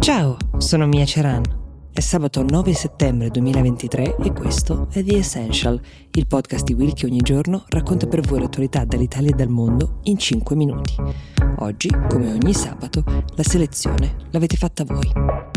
Ciao, sono Mia Ceran. È sabato 9 settembre 2023 e questo è The Essential, il podcast di Will che ogni giorno racconta per voi l'attualità dall'Italia e dal mondo in 5 minuti. Oggi, come ogni sabato, la selezione l'avete fatta voi.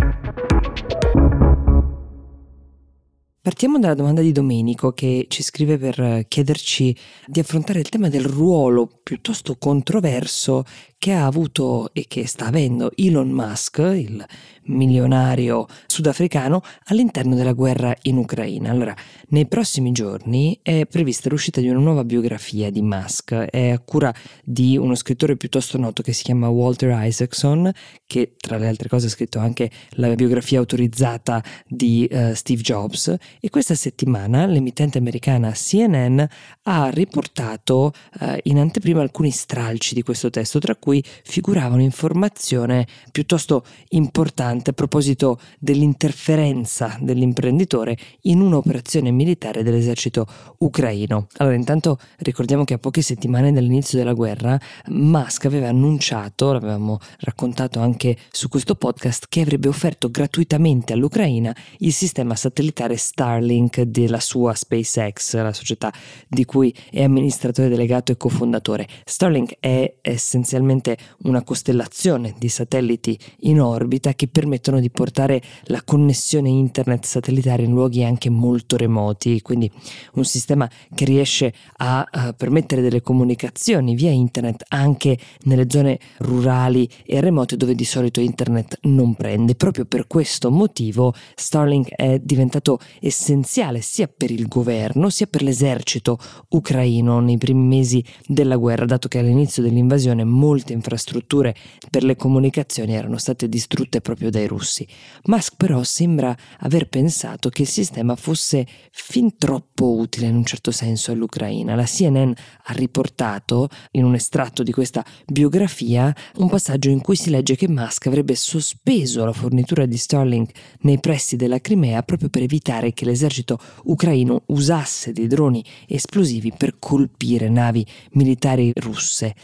Partiamo dalla domanda di Domenico che ci scrive per chiederci di affrontare il tema del ruolo piuttosto controverso che ha avuto e che sta avendo Elon Musk, il milionario sudafricano, all'interno della guerra in Ucraina. Allora, nei prossimi giorni è prevista l'uscita di una nuova biografia di Musk, è a cura di uno scrittore piuttosto noto che si chiama Walter Isaacson, che tra le altre cose ha scritto anche la biografia autorizzata di uh, Steve Jobs e questa settimana l'emittente americana CNN ha riportato uh, in anteprima alcuni stralci di questo testo, tra cui figurava un'informazione piuttosto importante a proposito dell'interferenza dell'imprenditore in un'operazione militare dell'esercito ucraino. Allora, intanto ricordiamo che a poche settimane dall'inizio della guerra Musk aveva annunciato, l'avevamo raccontato anche su questo podcast, che avrebbe offerto gratuitamente all'Ucraina il sistema satellitare Starlink della sua SpaceX, la società di cui è amministratore delegato e cofondatore. Starlink è essenzialmente una costellazione di satelliti in orbita che permettono di portare la connessione internet satellitare in luoghi anche molto remoti, quindi un sistema che riesce a, a permettere delle comunicazioni via internet anche nelle zone rurali e remote dove di solito internet non prende. Proprio per questo motivo Starlink è diventato essenziale sia per il governo sia per l'esercito ucraino nei primi mesi della guerra, dato che all'inizio dell'invasione molte infrastrutture per le comunicazioni erano state distrutte proprio dai russi. Musk però sembra aver pensato che il sistema fosse fin troppo utile in un certo senso all'Ucraina. La CNN ha riportato in un estratto di questa biografia un passaggio in cui si legge che Musk avrebbe sospeso la fornitura di Starlink nei pressi della Crimea proprio per evitare che l'esercito ucraino usasse dei droni esplosivi per colpire navi militari russe.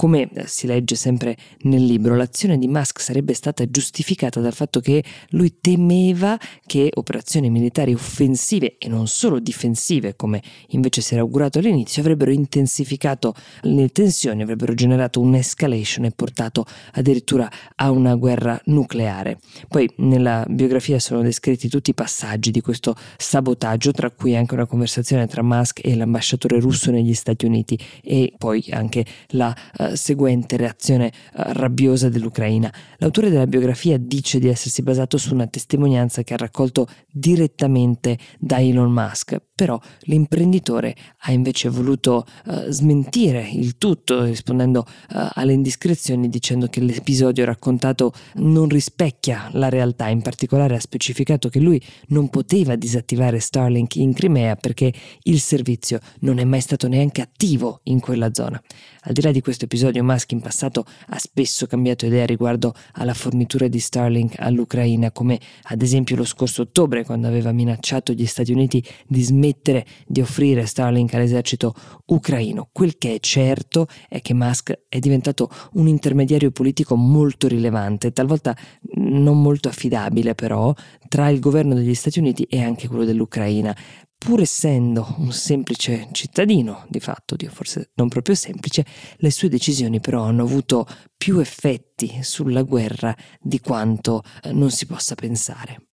Come eh, si legge sempre nel libro, l'azione di Musk sarebbe stata giustificata dal fatto che lui temeva che operazioni militari offensive e non solo difensive, come invece si era augurato all'inizio, avrebbero intensificato le tensioni, avrebbero generato un'escalation e portato addirittura a una guerra nucleare. Poi nella biografia sono descritti tutti i passaggi di questo sabotaggio, tra cui anche una conversazione tra Musk e l'ambasciatore russo negli Stati Uniti e poi anche la seguente reazione uh, rabbiosa dell'Ucraina. L'autore della biografia dice di essersi basato su una testimonianza che ha raccolto direttamente da Elon Musk, però l'imprenditore ha invece voluto uh, smentire il tutto rispondendo uh, alle indiscrezioni dicendo che l'episodio raccontato non rispecchia la realtà, in particolare ha specificato che lui non poteva disattivare Starlink in Crimea perché il servizio non è mai stato neanche attivo in quella zona. Al di là di questo episodio, Musk in passato ha spesso cambiato idea riguardo alla fornitura di Starlink all'Ucraina, come ad esempio lo scorso ottobre, quando aveva minacciato gli Stati Uniti di smettere di offrire Starlink all'esercito ucraino. Quel che è certo è che Musk è diventato un intermediario politico molto rilevante, talvolta non molto affidabile però, tra il governo degli Stati Uniti e anche quello dell'Ucraina pur essendo un semplice cittadino, di fatto, forse non proprio semplice, le sue decisioni però hanno avuto più effetti sulla guerra di quanto eh, non si possa pensare.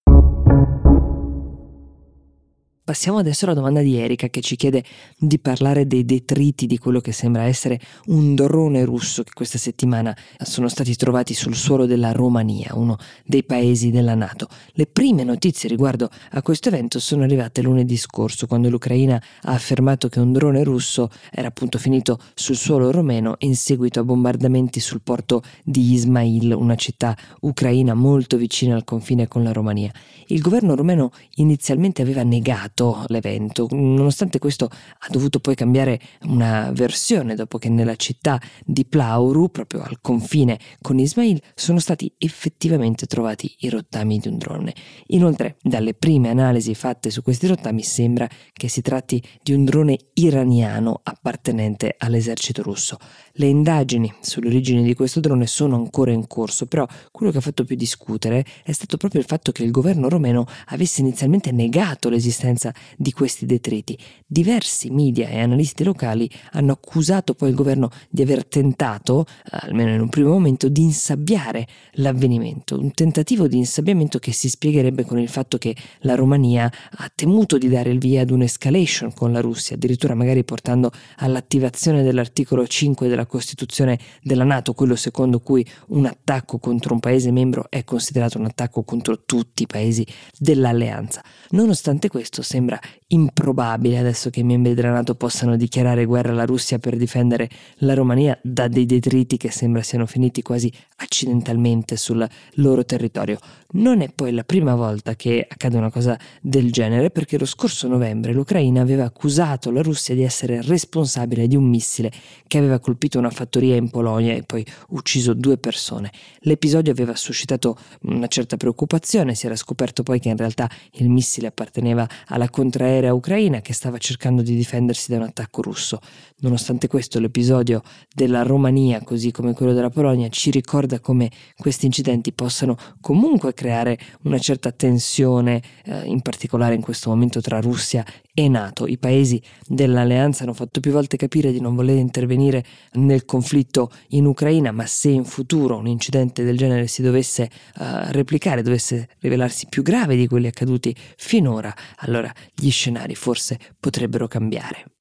Passiamo adesso alla domanda di Erika che ci chiede di parlare dei detriti di quello che sembra essere un drone russo che questa settimana sono stati trovati sul suolo della Romania, uno dei paesi della Nato. Le prime notizie riguardo a questo evento sono arrivate lunedì scorso quando l'Ucraina ha affermato che un drone russo era appunto finito sul suolo romeno in seguito a bombardamenti sul porto di Ismail, una città ucraina molto vicina al confine con la Romania. Il governo romeno inizialmente aveva negato fatto l'evento. Nonostante questo ha dovuto poi cambiare una versione dopo che nella città di Plauru, proprio al confine con Ismail, sono stati effettivamente trovati i rottami di un drone. Inoltre, dalle prime analisi fatte su questi rottami sembra che si tratti di un drone iraniano appartenente all'esercito russo. Le indagini sulle origini di questo drone sono ancora in corso, però quello che ha fatto più discutere è stato proprio il fatto che il governo romeno avesse inizialmente negato l'esistenza presenza di questi detriti. Diversi media e analisti locali hanno accusato poi il governo di aver tentato, almeno in un primo momento, di insabbiare l'avvenimento, un tentativo di insabbiamento che si spiegherebbe con il fatto che la Romania ha temuto di dare il via ad un'escalation con la Russia, addirittura magari portando all'attivazione dell'articolo 5 della Costituzione della Nato, quello secondo cui un attacco contro un paese membro è considerato un attacco contro tutti i paesi dell'alleanza. Nonostante questo, sembra improbabile adesso che i membri della Nato possano dichiarare guerra alla Russia per difendere la Romania da dei detriti che sembra siano finiti quasi accidentalmente sul loro territorio. Non è poi la prima volta che accade una cosa del genere perché lo scorso novembre l'Ucraina aveva accusato la Russia di essere responsabile di un missile che aveva colpito una fattoria in Polonia e poi ucciso due persone. L'episodio aveva suscitato una certa preoccupazione, si era scoperto poi che in realtà il missile apparteneva alla contraerea ucraina che stava cercando di difendersi da un attacco russo. Nonostante questo l'episodio della Romania, così come quello della Polonia, ci ricorda come questi incidenti possano comunque creare una certa tensione, eh, in particolare in questo momento tra Russia e NATO. I paesi dell'alleanza hanno fatto più volte capire di non voler intervenire nel conflitto in Ucraina, ma se in futuro un incidente del genere si dovesse uh, replicare, dovesse rivelarsi più grave di quelli accaduti finora, allora gli scenari forse potrebbero cambiare.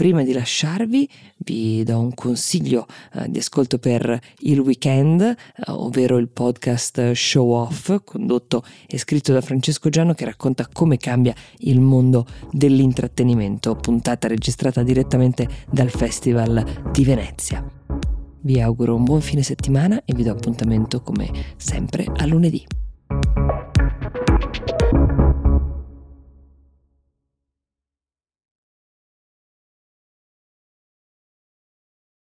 Prima di lasciarvi vi do un consiglio eh, di ascolto per il weekend, eh, ovvero il podcast Show Off, condotto e scritto da Francesco Giano che racconta come cambia il mondo dell'intrattenimento, puntata registrata direttamente dal Festival di Venezia. Vi auguro un buon fine settimana e vi do appuntamento come sempre a lunedì.